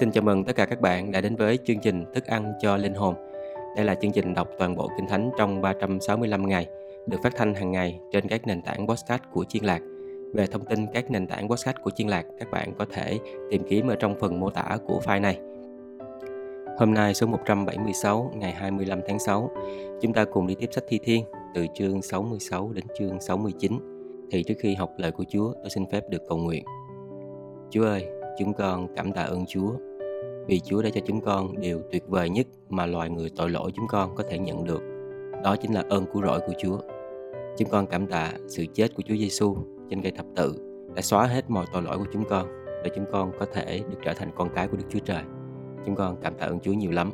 Xin chào mừng tất cả các bạn đã đến với chương trình Thức ăn cho linh hồn. Đây là chương trình đọc toàn bộ Kinh Thánh trong 365 ngày, được phát thanh hàng ngày trên các nền tảng podcast của Chiên Lạc. Về thông tin các nền tảng podcast của Chiên Lạc, các bạn có thể tìm kiếm ở trong phần mô tả của file này. Hôm nay số 176 ngày 25 tháng 6, chúng ta cùng đi tiếp sách Thi Thiên từ chương 66 đến chương 69. Thì trước khi học lời của Chúa, tôi xin phép được cầu nguyện. Chúa ơi, chúng con cảm tạ ơn Chúa vì Chúa đã cho chúng con điều tuyệt vời nhất mà loài người tội lỗi chúng con có thể nhận được. Đó chính là ơn cứu rỗi của Chúa. Chúng con cảm tạ sự chết của Chúa Giêsu trên cây thập tự đã xóa hết mọi tội lỗi của chúng con, để chúng con có thể được trở thành con cái của Đức Chúa Trời. Chúng con cảm tạ ơn Chúa nhiều lắm.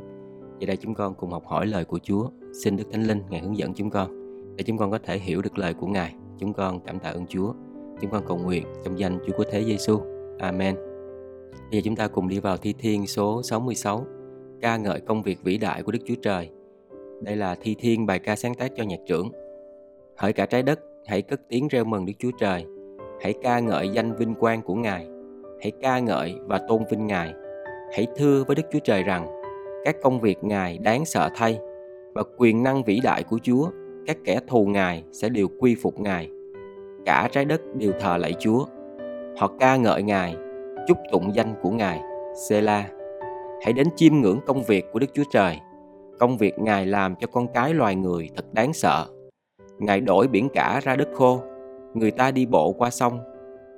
Giờ đây chúng con cùng học hỏi lời của Chúa. Xin Đức Thánh Linh, Ngài hướng dẫn chúng con, để chúng con có thể hiểu được lời của Ngài. Chúng con cảm tạ ơn Chúa. Chúng con cầu nguyện trong danh Chúa của Thế Giêsu. Amen. Bây giờ chúng ta cùng đi vào thi thiên số 66, ca ngợi công việc vĩ đại của Đức Chúa Trời. Đây là thi thiên bài ca sáng tác cho nhạc trưởng. Hỡi cả trái đất, hãy cất tiếng reo mừng Đức Chúa Trời. Hãy ca ngợi danh vinh quang của Ngài. Hãy ca ngợi và tôn vinh Ngài. Hãy thưa với Đức Chúa Trời rằng, các công việc Ngài đáng sợ thay và quyền năng vĩ đại của Chúa, các kẻ thù Ngài sẽ đều quy phục Ngài. Cả trái đất đều thờ lạy Chúa. Họ ca ngợi Ngài chúc tụng danh của Ngài, Sela. Hãy đến chiêm ngưỡng công việc của Đức Chúa Trời. Công việc Ngài làm cho con cái loài người thật đáng sợ. Ngài đổi biển cả ra đất khô, người ta đi bộ qua sông.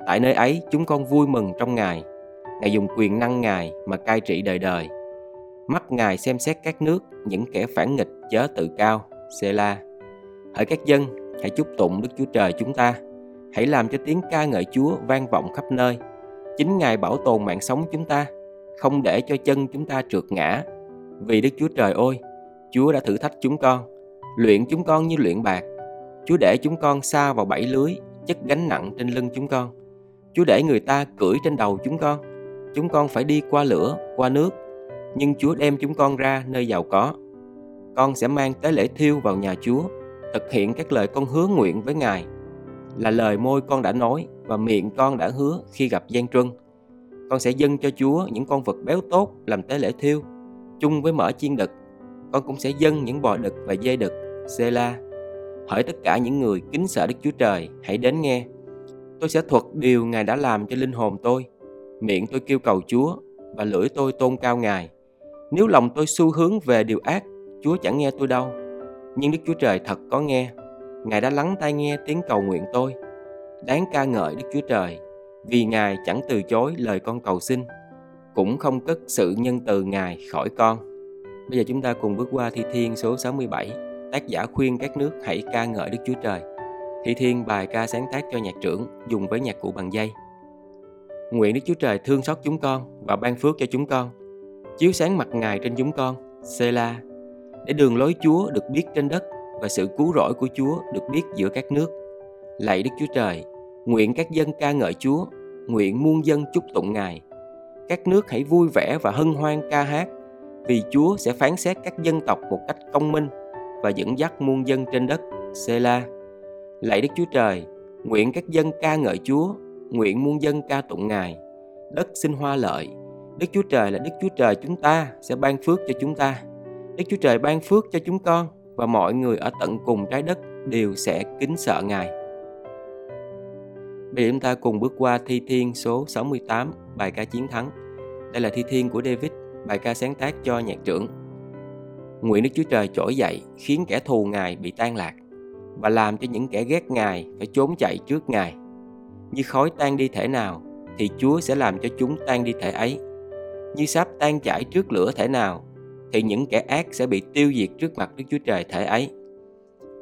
Tại nơi ấy chúng con vui mừng trong Ngài. Ngài dùng quyền năng Ngài mà cai trị đời đời. Mắt Ngài xem xét các nước, những kẻ phản nghịch chớ tự cao, Sela. Hỡi các dân, hãy chúc tụng Đức Chúa Trời chúng ta. Hãy làm cho tiếng ca ngợi Chúa vang vọng khắp nơi Chính Ngài bảo tồn mạng sống chúng ta, không để cho chân chúng ta trượt ngã. Vì Đức Chúa Trời ơi, Chúa đã thử thách chúng con, luyện chúng con như luyện bạc. Chúa để chúng con xa vào bẫy lưới, chất gánh nặng trên lưng chúng con. Chúa để người ta cưỡi trên đầu chúng con. Chúng con phải đi qua lửa, qua nước, nhưng Chúa đem chúng con ra nơi giàu có. Con sẽ mang tế lễ thiêu vào nhà Chúa, thực hiện các lời con hứa nguyện với Ngài là lời môi con đã nói và miệng con đã hứa khi gặp gian truân. Con sẽ dâng cho Chúa những con vật béo tốt làm tế lễ thiêu, chung với mỡ chiên đực. Con cũng sẽ dâng những bò đực và dê đực, xê la. Hỡi tất cả những người kính sợ Đức Chúa Trời, hãy đến nghe. Tôi sẽ thuật điều Ngài đã làm cho linh hồn tôi. Miệng tôi kêu cầu Chúa và lưỡi tôi tôn cao Ngài. Nếu lòng tôi xu hướng về điều ác, Chúa chẳng nghe tôi đâu. Nhưng Đức Chúa Trời thật có nghe Ngài đã lắng tai nghe tiếng cầu nguyện tôi. Đáng ca ngợi Đức Chúa Trời, vì Ngài chẳng từ chối lời con cầu xin, cũng không cất sự nhân từ Ngài khỏi con. Bây giờ chúng ta cùng bước qua thi thiên số 67, tác giả khuyên các nước hãy ca ngợi Đức Chúa Trời. Thi thiên bài ca sáng tác cho nhạc trưởng dùng với nhạc cụ bằng dây. Nguyện Đức Chúa Trời thương xót chúng con và ban phước cho chúng con, chiếu sáng mặt Ngài trên chúng con, Sela, để đường lối Chúa được biết trên đất và sự cứu rỗi của Chúa được biết giữa các nước. Lạy Đức Chúa Trời, nguyện các dân ca ngợi Chúa, nguyện muôn dân chúc tụng Ngài. Các nước hãy vui vẻ và hân hoan ca hát, vì Chúa sẽ phán xét các dân tộc một cách công minh và dẫn dắt muôn dân trên đất. Sela. Lạy Đức Chúa Trời, nguyện các dân ca ngợi Chúa, nguyện muôn dân ca tụng Ngài. Đất sinh hoa lợi, Đức Chúa Trời là Đức Chúa Trời chúng ta sẽ ban phước cho chúng ta. Đức Chúa Trời ban phước cho chúng con và mọi người ở tận cùng trái đất đều sẽ kính sợ Ngài. Bây giờ chúng ta cùng bước qua thi thiên số 68, bài ca chiến thắng. Đây là thi thiên của David, bài ca sáng tác cho nhạc trưởng. Nguyện Đức Chúa Trời trỗi dậy khiến kẻ thù Ngài bị tan lạc và làm cho những kẻ ghét Ngài phải trốn chạy trước Ngài. Như khói tan đi thể nào thì Chúa sẽ làm cho chúng tan đi thể ấy. Như sáp tan chảy trước lửa thể nào thì những kẻ ác sẽ bị tiêu diệt trước mặt Đức Chúa Trời thể ấy.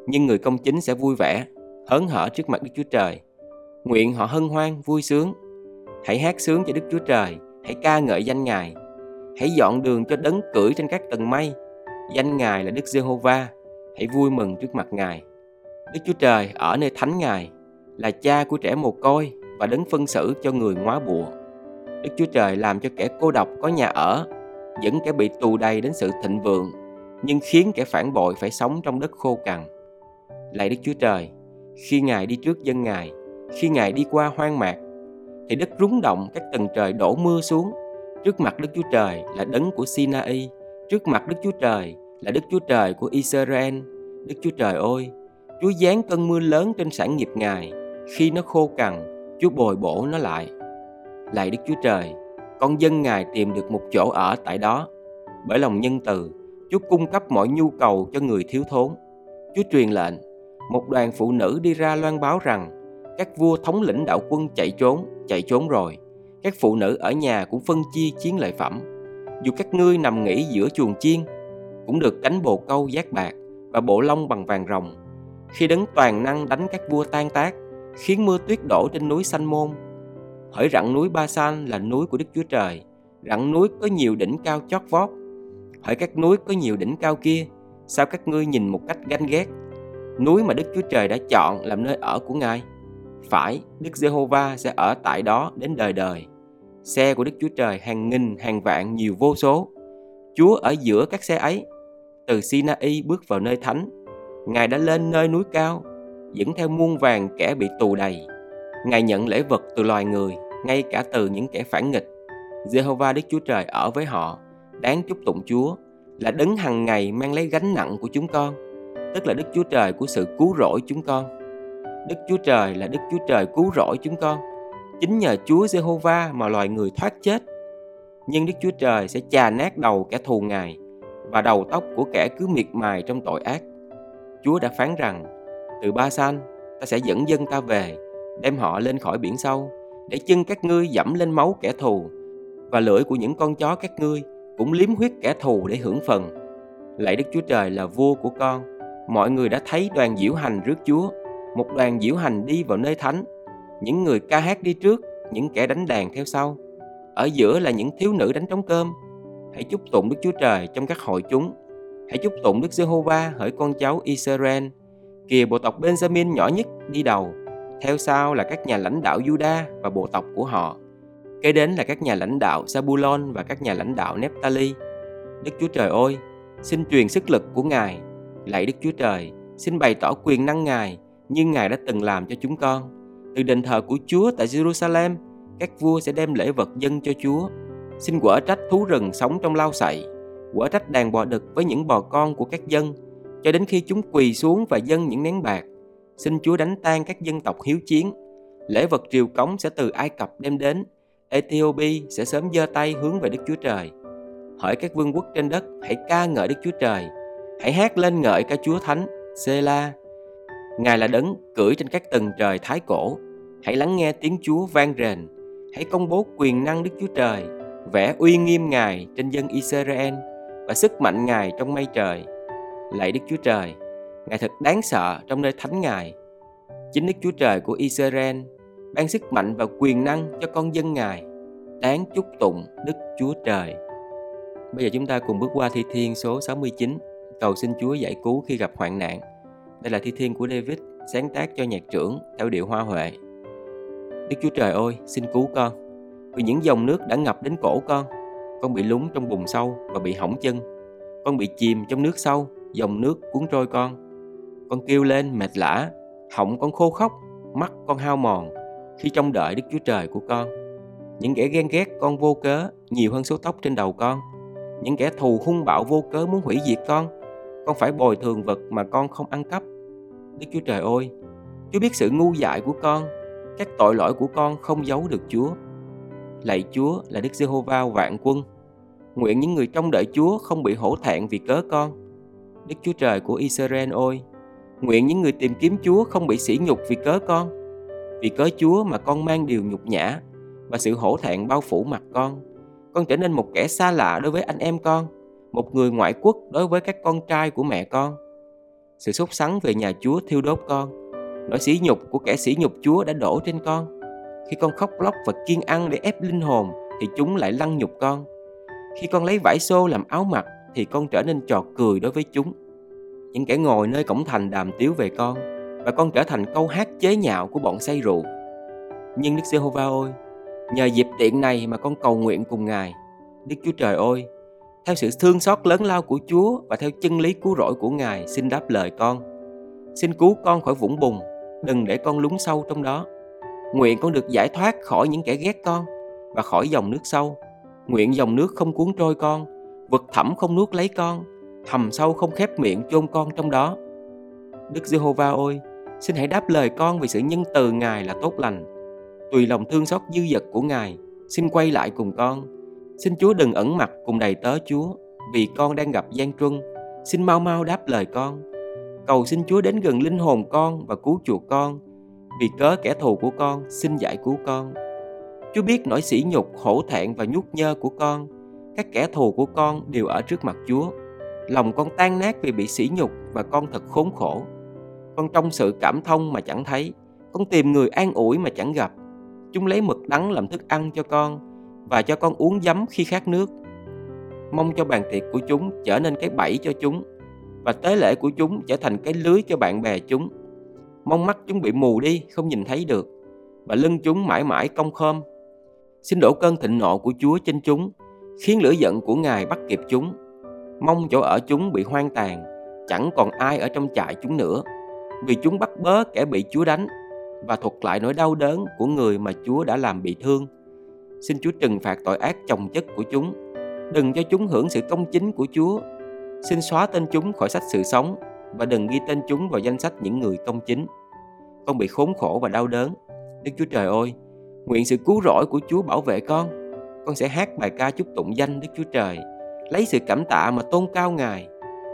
Nhưng người công chính sẽ vui vẻ, hớn hở trước mặt Đức Chúa Trời. Nguyện họ hân hoan, vui sướng. Hãy hát sướng cho Đức Chúa Trời, hãy ca ngợi danh Ngài. Hãy dọn đường cho đấng cưỡi trên các tầng mây. Danh Ngài là Đức Giê-hô-va, hãy vui mừng trước mặt Ngài. Đức Chúa Trời ở nơi thánh Ngài, là cha của trẻ mồ côi và đấng phân xử cho người ngoá bùa. Đức Chúa Trời làm cho kẻ cô độc có nhà ở dẫn kẻ bị tù đầy đến sự thịnh vượng, nhưng khiến kẻ phản bội phải sống trong đất khô cằn. Lạy Đức Chúa Trời, khi Ngài đi trước dân Ngài, khi Ngài đi qua hoang mạc, thì đất rúng động các tầng trời đổ mưa xuống, Trước mặt Đức Chúa Trời là đấng của Sinai, trước mặt Đức Chúa Trời là Đức Chúa Trời của Israel. Đức Chúa Trời ơi, Chúa giáng cơn mưa lớn trên sản nghiệp Ngài. Khi nó khô cằn, Chúa bồi bổ nó lại. Lạy Đức Chúa Trời, con dân Ngài tìm được một chỗ ở tại đó. Bởi lòng nhân từ, Chúa cung cấp mọi nhu cầu cho người thiếu thốn. Chúa truyền lệnh, một đoàn phụ nữ đi ra loan báo rằng các vua thống lĩnh đạo quân chạy trốn, chạy trốn rồi. Các phụ nữ ở nhà cũng phân chia chiến lợi phẩm. Dù các ngươi nằm nghỉ giữa chuồng chiên, cũng được cánh bồ câu giác bạc và bộ lông bằng vàng rồng. Khi đấng toàn năng đánh các vua tan tác, khiến mưa tuyết đổ trên núi Sanh Môn. Hỡi rặng núi Ba San là núi của Đức Chúa Trời, rặng núi có nhiều đỉnh cao chót vót. Hỡi các núi có nhiều đỉnh cao kia, sao các ngươi nhìn một cách ganh ghét? Núi mà Đức Chúa Trời đã chọn làm nơi ở của Ngài. Phải, Đức Giê-hô-va sẽ ở tại đó đến đời đời. Xe của Đức Chúa Trời hàng nghìn, hàng vạn, nhiều vô số. Chúa ở giữa các xe ấy. Từ Sinai bước vào nơi thánh. Ngài đã lên nơi núi cao, dẫn theo muôn vàng kẻ bị tù đầy. Ngài nhận lễ vật từ loài người, ngay cả từ những kẻ phản nghịch. Jehovah Đức Chúa Trời ở với họ, đáng chúc tụng Chúa, là đấng hằng ngày mang lấy gánh nặng của chúng con, tức là Đức Chúa Trời của sự cứu rỗi chúng con. Đức Chúa Trời là Đức Chúa Trời cứu rỗi chúng con. Chính nhờ Chúa Jehovah mà loài người thoát chết. Nhưng Đức Chúa Trời sẽ chà nát đầu kẻ thù Ngài và đầu tóc của kẻ cứ miệt mài trong tội ác. Chúa đã phán rằng, từ Ba San, ta sẽ dẫn dân ta về, đem họ lên khỏi biển sâu, để chân các ngươi dẫm lên máu kẻ thù, và lưỡi của những con chó các ngươi cũng liếm huyết kẻ thù để hưởng phần. Lạy Đức Chúa Trời là vua của con, mọi người đã thấy đoàn diễu hành rước Chúa, một đoàn diễu hành đi vào nơi thánh, những người ca hát đi trước, những kẻ đánh đàn theo sau. Ở giữa là những thiếu nữ đánh trống cơm. Hãy chúc tụng Đức Chúa Trời trong các hội chúng. Hãy chúc tụng Đức Giê-hô-va hỡi con cháu Israel. Kìa bộ tộc Benjamin nhỏ nhất đi đầu, theo sau là các nhà lãnh đạo Juda và bộ tộc của họ. Kế đến là các nhà lãnh đạo Zabulon và các nhà lãnh đạo Nephtali. Đức Chúa Trời ơi, xin truyền sức lực của Ngài. Lạy Đức Chúa Trời, xin bày tỏ quyền năng Ngài như Ngài đã từng làm cho chúng con. Từ đền thờ của Chúa tại Jerusalem, các vua sẽ đem lễ vật dân cho Chúa. Xin quở trách thú rừng sống trong lao sậy, quở trách đàn bò đực với những bò con của các dân, cho đến khi chúng quỳ xuống và dâng những nén bạc. Xin Chúa đánh tan các dân tộc hiếu chiến. Lễ vật triều cống sẽ từ Ai Cập đem đến. Ethiopia sẽ sớm giơ tay hướng về Đức Chúa Trời. Hỏi các vương quốc trên đất, hãy ca ngợi Đức Chúa Trời. Hãy hát lên ngợi ca Chúa Thánh, Sela. Ngài là đấng cưỡi trên các tầng trời thái cổ. Hãy lắng nghe tiếng Chúa vang rền. Hãy công bố quyền năng Đức Chúa Trời, vẽ uy nghiêm Ngài trên dân Israel và sức mạnh Ngài trong mây trời. Lạy Đức Chúa Trời, Ngài thật đáng sợ trong nơi thánh Ngài. Chính Đức Chúa Trời của Israel ban sức mạnh và quyền năng cho con dân Ngài. Đáng chúc tụng Đức Chúa Trời. Bây giờ chúng ta cùng bước qua thi thiên số 69, cầu xin Chúa giải cứu khi gặp hoạn nạn. Đây là thi thiên của David, sáng tác cho nhạc trưởng theo điệu hoa huệ. Đức Chúa Trời ơi, xin cứu con. Vì những dòng nước đã ngập đến cổ con, con bị lún trong bùn sâu và bị hỏng chân. Con bị chìm trong nước sâu, dòng nước cuốn trôi con. Con kêu lên mệt lã, họng con khô khóc, mắt con hao mòn khi trông đợi Đức Chúa Trời của con. Những kẻ ghen ghét con vô cớ nhiều hơn số tóc trên đầu con. Những kẻ thù hung bạo vô cớ muốn hủy diệt con. Con phải bồi thường vật mà con không ăn cắp. Đức Chúa Trời ơi, Chúa biết sự ngu dại của con, các tội lỗi của con không giấu được Chúa. Lạy Chúa là Đức Giê-hô-va vạn quân. Nguyện những người trông đợi Chúa không bị hổ thẹn vì cớ con. Đức Chúa Trời của Israel ơi, nguyện những người tìm kiếm Chúa không bị sỉ nhục vì cớ con. Vì cớ Chúa mà con mang điều nhục nhã và sự hổ thẹn bao phủ mặt con. Con trở nên một kẻ xa lạ đối với anh em con, một người ngoại quốc đối với các con trai của mẹ con. Sự sốt sắng về nhà Chúa thiêu đốt con. Nỗi sỉ nhục của kẻ sỉ nhục Chúa đã đổ trên con. Khi con khóc lóc và kiên ăn để ép linh hồn thì chúng lại lăng nhục con. Khi con lấy vải xô làm áo mặc thì con trở nên trò cười đối với chúng. Những kẻ ngồi nơi cổng thành đàm tiếu về con và con trở thành câu hát chế nhạo của bọn say rượu. Nhưng Đức Giê-hô-va ơi, nhờ dịp tiện này mà con cầu nguyện cùng Ngài. Đức Chúa Trời ơi, theo sự thương xót lớn lao của Chúa và theo chân lý cứu rỗi của Ngài xin đáp lời con. Xin cứu con khỏi vũng bùn, đừng để con lún sâu trong đó. Nguyện con được giải thoát khỏi những kẻ ghét con và khỏi dòng nước sâu. Nguyện dòng nước không cuốn trôi con, vực thẳm không nuốt lấy con, thầm sâu không khép miệng chôn con trong đó. Đức Giê-hô-va ơi, xin hãy đáp lời con vì sự nhân từ Ngài là tốt lành. Tùy lòng thương xót dư dật của Ngài, xin quay lại cùng con. Xin Chúa đừng ẩn mặt cùng đầy tớ Chúa, vì con đang gặp gian truân. Xin mau mau đáp lời con. Cầu xin Chúa đến gần linh hồn con và cứu chuộc con. Vì cớ kẻ thù của con, xin giải cứu con. Chúa biết nỗi sỉ nhục, hổ thẹn và nhút nhơ của con. Các kẻ thù của con đều ở trước mặt Chúa. Lòng con tan nát vì bị sỉ nhục và con thật khốn khổ. Con trong sự cảm thông mà chẳng thấy, con tìm người an ủi mà chẳng gặp. Chúng lấy mực đắng làm thức ăn cho con và cho con uống giấm khi khát nước. Mong cho bàn tiệc của chúng trở nên cái bẫy cho chúng và tế lễ của chúng trở thành cái lưới cho bạn bè chúng. Mong mắt chúng bị mù đi, không nhìn thấy được và lưng chúng mãi mãi cong khom. Xin đổ cơn thịnh nộ của Chúa trên chúng, khiến lửa giận của Ngài bắt kịp chúng. Mong chỗ ở chúng bị hoang tàn, chẳng còn ai ở trong trại chúng nữa, vì chúng bắt bớ kẻ bị Chúa đánh và thuật lại nỗi đau đớn của người mà Chúa đã làm bị thương. Xin Chúa trừng phạt tội ác chồng chất của chúng, đừng cho chúng hưởng sự công chính của Chúa. Xin xóa tên chúng khỏi sách sự sống và đừng ghi tên chúng vào danh sách những người công chính. Con bị khốn khổ và đau đớn. Đức Chúa Trời ơi, nguyện sự cứu rỗi của Chúa bảo vệ con. Con sẽ hát bài ca chúc tụng danh Đức Chúa Trời, lấy sự cảm tạ mà tôn cao Ngài.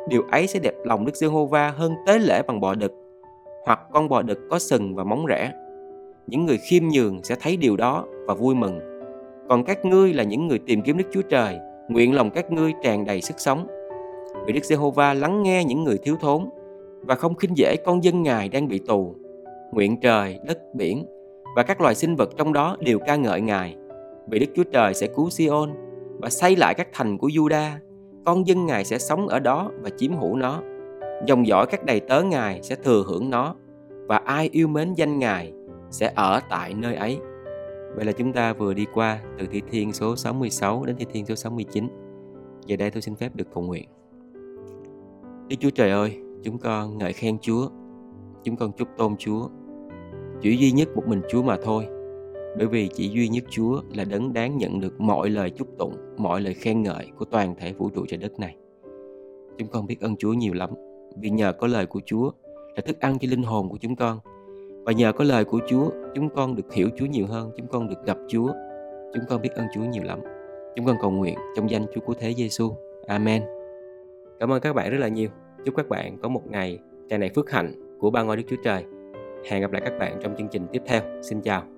Điều ấy sẽ đẹp lòng Đức Giê-hô-va hơn tế lễ bằng bò đực hoặc con bò đực có sừng và móng rẽ. Những người khiêm nhường sẽ thấy điều đó và vui mừng. Còn các ngươi là những người tìm kiếm Đức Chúa Trời, nguyện lòng các ngươi tràn đầy sức sống. Vì Đức Giê-hô-va lắng nghe những người thiếu thốn và không khinh dễ con dân Ngài đang bị tù. Nguyện trời, đất, biển và các loài sinh vật trong đó đều ca ngợi Ngài. Vì Đức Chúa Trời sẽ cứu Siôn và xây lại các thành của Juda. Con dân Ngài sẽ sống ở đó và chiếm hữu nó dòng dõi các đầy tớ Ngài sẽ thừa hưởng nó và ai yêu mến danh Ngài sẽ ở tại nơi ấy. Vậy là chúng ta vừa đi qua từ Thi Thiên số 66 đến Thi Thiên số 69. Giờ đây tôi xin phép được cầu nguyện. Đức Chúa Trời ơi, chúng con ngợi khen Chúa. Chúng con chúc tôn Chúa. Chỉ duy nhất một mình Chúa mà thôi. Bởi vì chỉ duy nhất Chúa là đấng đáng nhận được mọi lời chúc tụng, mọi lời khen ngợi của toàn thể vũ trụ trái đất này. Chúng con biết ơn Chúa nhiều lắm vì nhờ có lời của Chúa là thức ăn cho linh hồn của chúng con. Và nhờ có lời của Chúa, chúng con được hiểu Chúa nhiều hơn, chúng con được gặp Chúa. Chúng con biết ơn Chúa nhiều lắm. Chúng con cầu nguyện trong danh Chúa của Thế Giêsu. Amen. Cảm ơn các bạn rất là nhiều. Chúc các bạn có một ngày tràn đầy phước hạnh của ba ngôi Đức Chúa Trời. Hẹn gặp lại các bạn trong chương trình tiếp theo. Xin chào.